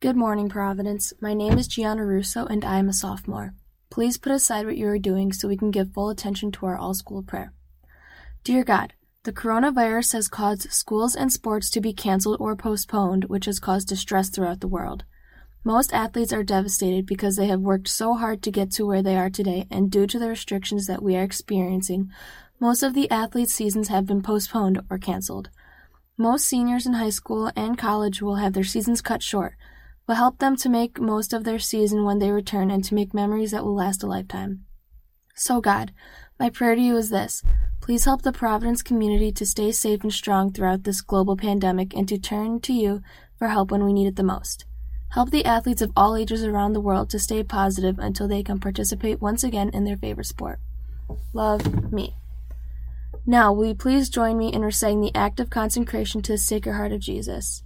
Good morning, Providence. My name is Gianna Russo, and I am a sophomore. Please put aside what you are doing so we can give full attention to our all school prayer. Dear God, the coronavirus has caused schools and sports to be canceled or postponed, which has caused distress throughout the world. Most athletes are devastated because they have worked so hard to get to where they are today, and due to the restrictions that we are experiencing, most of the athletes' seasons have been postponed or canceled. Most seniors in high school and college will have their seasons cut short, but help them to make most of their season when they return and to make memories that will last a lifetime. So, God, my prayer to you is this Please help the Providence community to stay safe and strong throughout this global pandemic and to turn to you for help when we need it the most. Help the athletes of all ages around the world to stay positive until they can participate once again in their favorite sport. Love me. Now, will you please join me in reciting the act of consecration to the Sacred Heart of Jesus?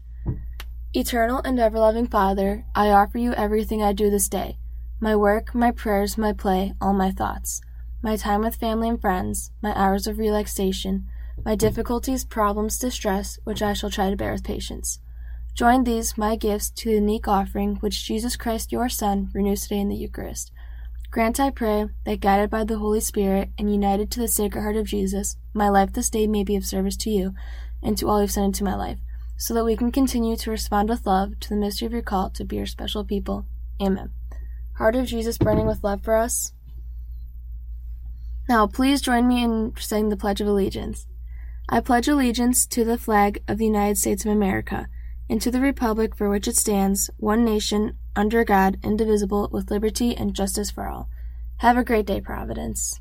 Eternal and ever loving Father, I offer you everything I do this day my work, my prayers, my play, all my thoughts, my time with family and friends, my hours of relaxation, my difficulties, problems, distress, which I shall try to bear with patience. Join these, my gifts, to the unique offering which Jesus Christ, your Son, renews today in the Eucharist. Grant, I pray, that guided by the Holy Spirit and united to the Sacred Heart of Jesus, my life this day may be of service to you and to all you've sent into my life, so that we can continue to respond with love to the mystery of your call to be your special people. Amen. Heart of Jesus burning with love for us. Now, please join me in saying the Pledge of Allegiance. I pledge allegiance to the flag of the United States of America and to the republic for which it stands, one nation, under God, indivisible, with liberty and justice for all. Have a great day, Providence.